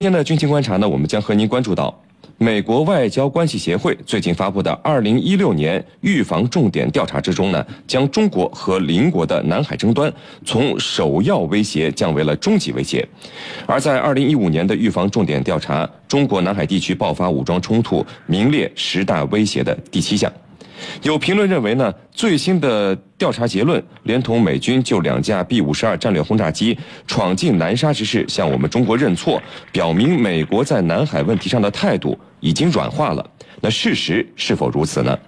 今天的军情观察呢，我们将和您关注到美国外交关系协会最近发布的二零一六年预防重点调查之中呢，将中国和邻国的南海争端从首要威胁降为了中级威胁。而在二零一五年的预防重点调查，中国南海地区爆发武装冲突名列十大威胁的第七项。有评论认为呢，最新的调查结论，连同美军就两架 B 五十二战略轰炸机闯进南沙之事向我们中国认错，表明美国在南海问题上的态度已经软化了。那事实是否如此呢？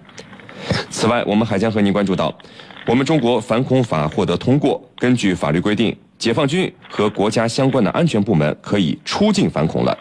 此外，我们还将和您关注到，我们中国反恐法获得通过，根据法律规定，解放军和国家相关的安全部门可以出境反恐了。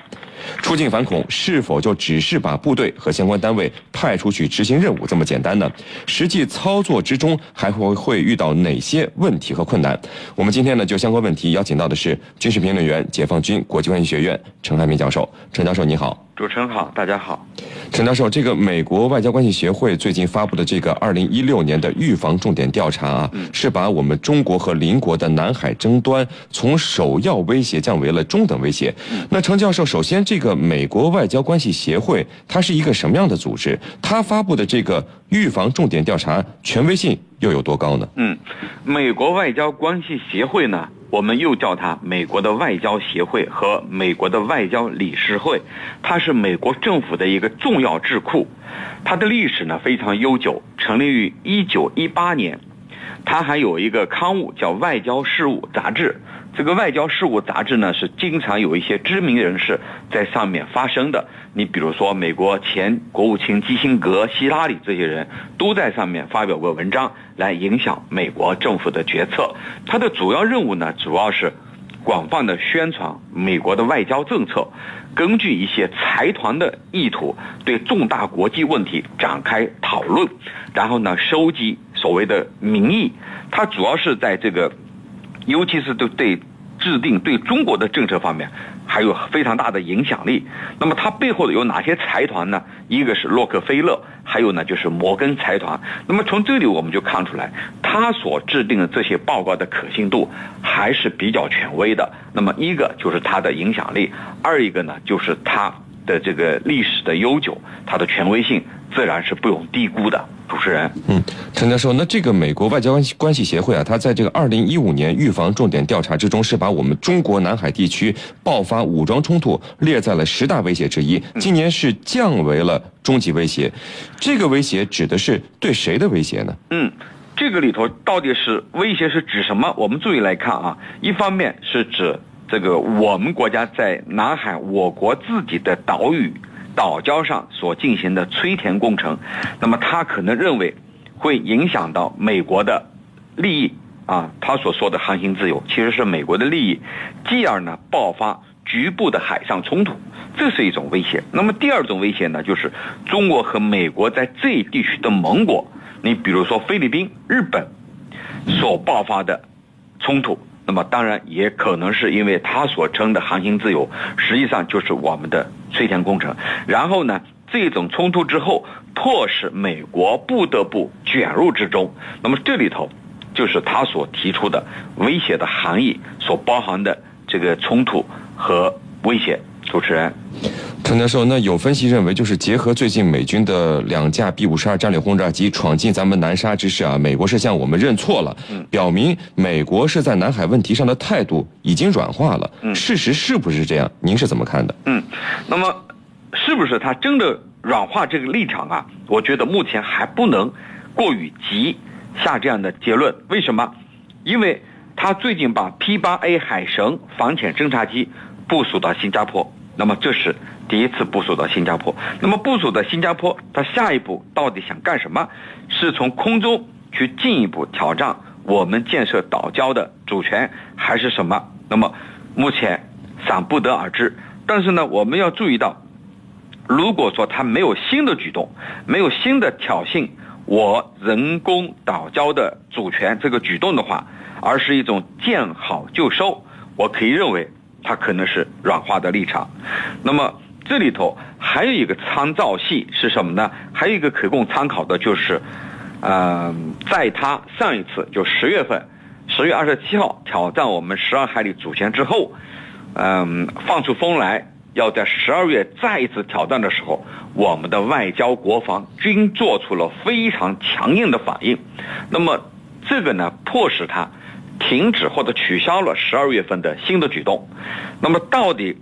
出境反恐是否就只是把部队和相关单位派出去执行任务这么简单呢？实际操作之中还会会遇到哪些问题和困难？我们今天呢就相关问题邀请到的是军事评论员、解放军国际关系学院陈汉明教授。陈教授你好，主持人好，大家好。陈教授，这个美国外交关系协会最近发布的这个二零一六年的预防重点调查啊，是把我们中国和邻国的南海争端从首要威胁降为了中等威胁。那陈教授，首先这个美国外交关系协会它是一个什么样的组织？它发布的这个预防重点调查权威性又有多高呢？嗯，美国外交关系协会呢？我们又叫它美国的外交协会和美国的外交理事会，它是美国政府的一个重要智库，它的历史呢非常悠久，成立于一九一八年，它还有一个刊物叫《外交事务杂志》。这个外交事务杂志呢，是经常有一些知名人士在上面发声的。你比如说，美国前国务卿基辛格、希拉里这些人都在上面发表过文章，来影响美国政府的决策。他的主要任务呢，主要是广泛的宣传美国的外交政策，根据一些财团的意图，对重大国际问题展开讨论，然后呢，收集所谓的民意。他主要是在这个。尤其是对对制定对中国的政策方面，还有非常大的影响力。那么它背后的有哪些财团呢？一个是洛克菲勒，还有呢就是摩根财团。那么从这里我们就看出来，他所制定的这些报告的可信度还是比较权威的。那么一个就是它的影响力，二一个呢就是它的这个历史的悠久，它的权威性自然是不容低估的。主持人，嗯，陈教授，那这个美国外交关系关系协会啊，它在这个二零一五年预防重点调查之中，是把我们中国南海地区爆发武装冲突列在了十大威胁之一，今年是降为了中级威胁。这个威胁指的是对谁的威胁呢？嗯，这个里头到底是威胁是指什么？我们注意来看啊，一方面是指这个我们国家在南海我国自己的岛屿。岛礁上所进行的吹填工程，那么他可能认为会影响到美国的利益啊，他所说的航行自由其实是美国的利益，继而呢爆发局部的海上冲突，这是一种威胁。那么第二种威胁呢，就是中国和美国在这一地区的盟国，你比如说菲律宾、日本所爆发的冲突。那么当然也可能是因为他所称的航行自由，实际上就是我们的催填工程。然后呢，这种冲突之后，迫使美国不得不卷入之中。那么这里头，就是他所提出的威胁的含义所包含的这个冲突和威胁。主持人。陈教授，那有分析认为，就是结合最近美军的两架 B 五十二战略轰炸机闯进咱们南沙之事啊，美国是向我们认错了，表明美国是在南海问题上的态度已经软化了。事实是不是这样？您是怎么看的？嗯，那么是不是他真的软化这个立场啊？我觉得目前还不能过于急下这样的结论。为什么？因为他最近把 P 八 A 海神反潜侦察机部署到新加坡。那么这是第一次部署到新加坡。那么部署到新加坡，他下一步到底想干什么？是从空中去进一步挑战我们建设岛礁的主权，还是什么？那么目前尚不得而知。但是呢，我们要注意到，如果说他没有新的举动，没有新的挑衅我人工岛礁的主权这个举动的话，而是一种见好就收，我可以认为。它可能是软化的立场，那么这里头还有一个参照系是什么呢？还有一个可供参考的就是，嗯，在他上一次就十月份，十月二十七号挑战我们十二海里主权之后，嗯，放出风来要在十二月再一次挑战的时候，我们的外交、国防均做出了非常强硬的反应。那么，这个呢，迫使他停止或者取消了十二月份的新的举动。那么，到底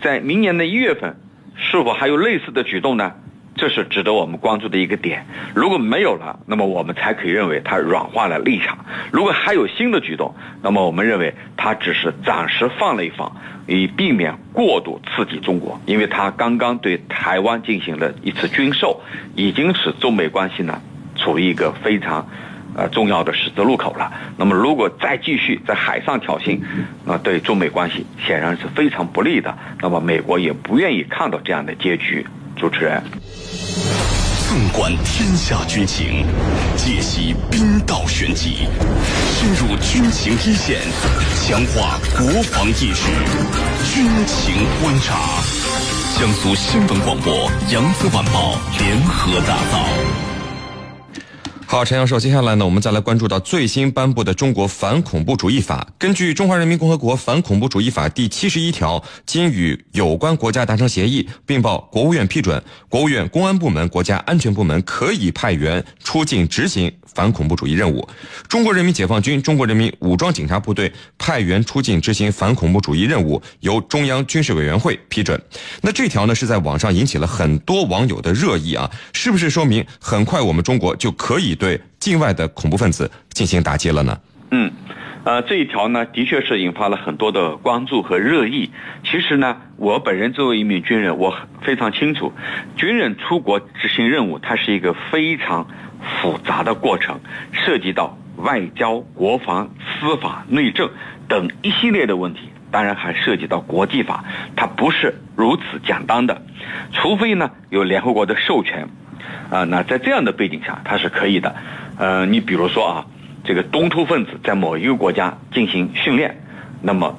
在明年的一月份是否还有类似的举动呢？这是值得我们关注的一个点。如果没有了，那么我们才可以认为他软化了立场；如果还有新的举动，那么我们认为他只是暂时放了一放，以避免过度刺激中国。因为他刚刚对台湾进行了一次军售，已经使中美关系呢处于一个非常呃重要的十字路口了。那么如果再继续在海上挑衅，那对中美关系显然是非常不利的。那么美国也不愿意看到这样的结局。主持人。纵观天下军情，解析兵道玄机，深入军情一线，强化国防意识。军情观察，江苏新闻广播、扬子晚报联合打造。好，陈教授，接下来呢，我们再来关注到最新颁布的《中国反恐怖主义法》。根据《中华人民共和国反恐怖主义法》第七十一条，经与有关国家达成协议，并报国务院批准，国务院公安部门、国家安全部门可以派员出境执行反恐怖主义任务。中国人民解放军、中国人民武装警察部队派员出境执行反恐怖主义任务，由中央军事委员会批准。那这条呢，是在网上引起了很多网友的热议啊，是不是说明很快我们中国就可以？对境外的恐怖分子进行打击了呢？嗯，呃，这一条呢，的确是引发了很多的关注和热议。其实呢，我本人作为一名军人，我非常清楚，军人出国执行任务，它是一个非常复杂的过程，涉及到外交、国防、司法、内政等一系列的问题，当然还涉及到国际法，它不是如此简单的，除非呢有联合国的授权。啊，那在这样的背景下，它是可以的。呃，你比如说啊，这个东突分子在某一个国家进行训练，那么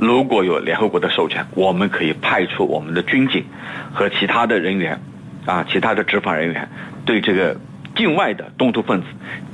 如果有联合国的授权，我们可以派出我们的军警和其他的人员，啊，其他的执法人员对这个境外的东突分子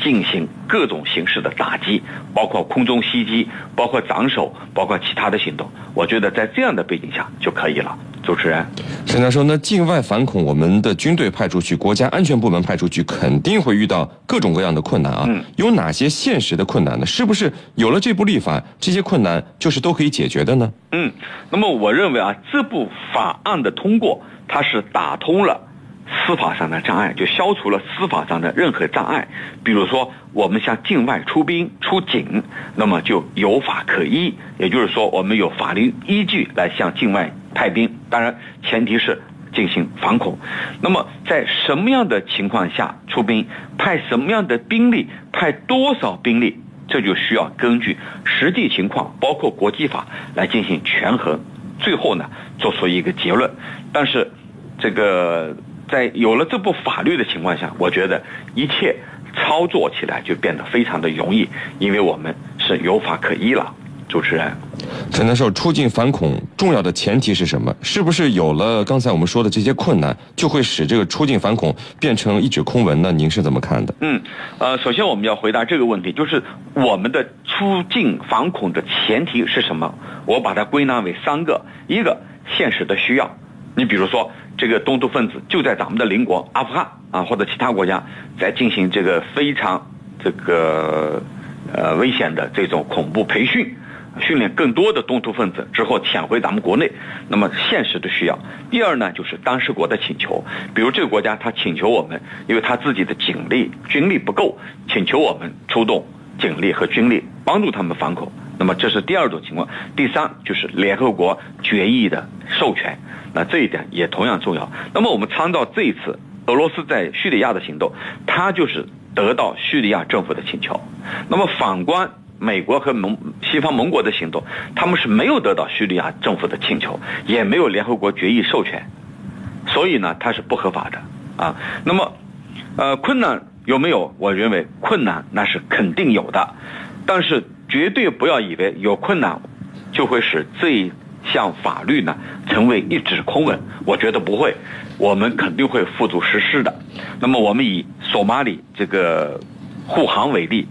进行各种形式的打击，包括空中袭击，包括斩首，包括其他的行动。我觉得在这样的背景下就可以了。主持人，沈教授，那境外反恐，我们的军队派出去，国家安全部门派出去，肯定会遇到各种各样的困难啊。嗯，有哪些现实的困难呢？是不是有了这部立法，这些困难就是都可以解决的呢？嗯，那么我认为啊，这部法案的通过，它是打通了司法上的障碍，就消除了司法上的任何障碍。比如说，我们向境外出兵出警，那么就有法可依，也就是说，我们有法律依据来向境外。派兵，当然前提是进行反恐。那么在什么样的情况下出兵，派什么样的兵力，派多少兵力，这就需要根据实际情况，包括国际法来进行权衡，最后呢做出一个结论。但是这个在有了这部法律的情况下，我觉得一切操作起来就变得非常的容易，因为我们是有法可依了。主持人，陈教授，出境反恐重要的前提是什么？是不是有了刚才我们说的这些困难，就会使这个出境反恐变成一纸空文呢？您是怎么看的？嗯，呃，首先我们要回答这个问题，就是我们的出境反恐的前提是什么？我把它归纳为三个：一个现实的需要，你比如说这个东突分子就在咱们的邻国阿富汗啊，或者其他国家在进行这个非常这个呃危险的这种恐怖培训。训练更多的东突分子之后潜回咱们国内，那么现实的需要。第二呢，就是当事国的请求，比如这个国家他请求我们，因为他自己的警力军力不够，请求我们出动警力和军力帮助他们反恐。那么这是第二种情况。第三就是联合国决议的授权，那这一点也同样重要。那么我们参照这一次俄罗斯在叙利亚的行动，他就是得到叙利亚政府的请求。那么反观。美国和盟西方盟国的行动，他们是没有得到叙利亚政府的请求，也没有联合国决议授权，所以呢，它是不合法的啊。那么，呃，困难有没有？我认为困难那是肯定有的，但是绝对不要以为有困难就会使这一项法律呢成为一纸空文。我觉得不会，我们肯定会付诸实施的。那么，我们以索马里这个护航为例，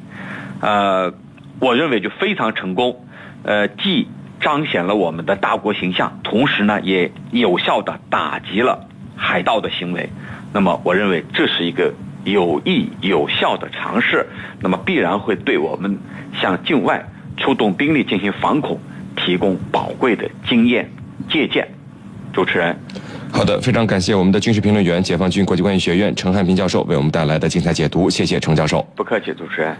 呃。我认为就非常成功，呃，既彰显了我们的大国形象，同时呢，也有效的打击了海盗的行为。那么，我认为这是一个有益有效的尝试，那么必然会对我们向境外出动兵力进行反恐提供宝贵的经验借鉴。主持人，好的，非常感谢我们的军事评论员、解放军国际关系学院陈汉平教授为我们带来的精彩解读，谢谢程教授。不客气，主持人。